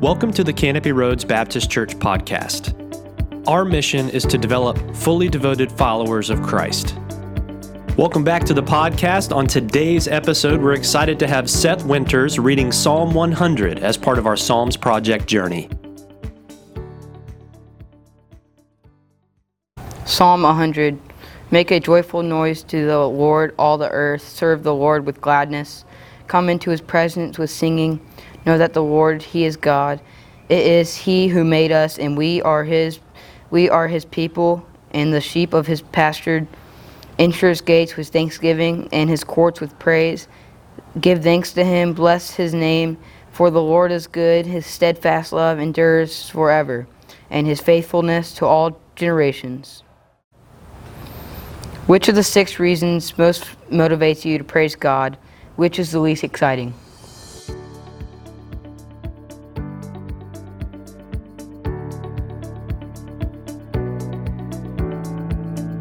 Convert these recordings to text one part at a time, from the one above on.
Welcome to the Canopy Roads Baptist Church podcast. Our mission is to develop fully devoted followers of Christ. Welcome back to the podcast. On today's episode, we're excited to have Seth Winters reading Psalm 100 as part of our Psalms Project journey. Psalm 100 Make a joyful noise to the Lord, all the earth. Serve the Lord with gladness. Come into his presence with singing. Know that the Lord, he is God. It is he who made us, and we are his we are his people and the sheep of his pasture. Enter his gates with thanksgiving and his courts with praise. Give thanks to him, bless his name, for the Lord is good, his steadfast love endures forever, and his faithfulness to all generations. Which of the six reasons most motivates you to praise God? Which is the least exciting?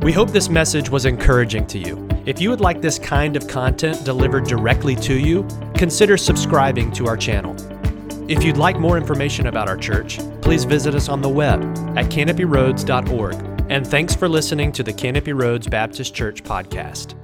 We hope this message was encouraging to you. If you would like this kind of content delivered directly to you, consider subscribing to our channel. If you'd like more information about our church, please visit us on the web at canopyroads.org. And thanks for listening to the Canopy Roads Baptist Church podcast.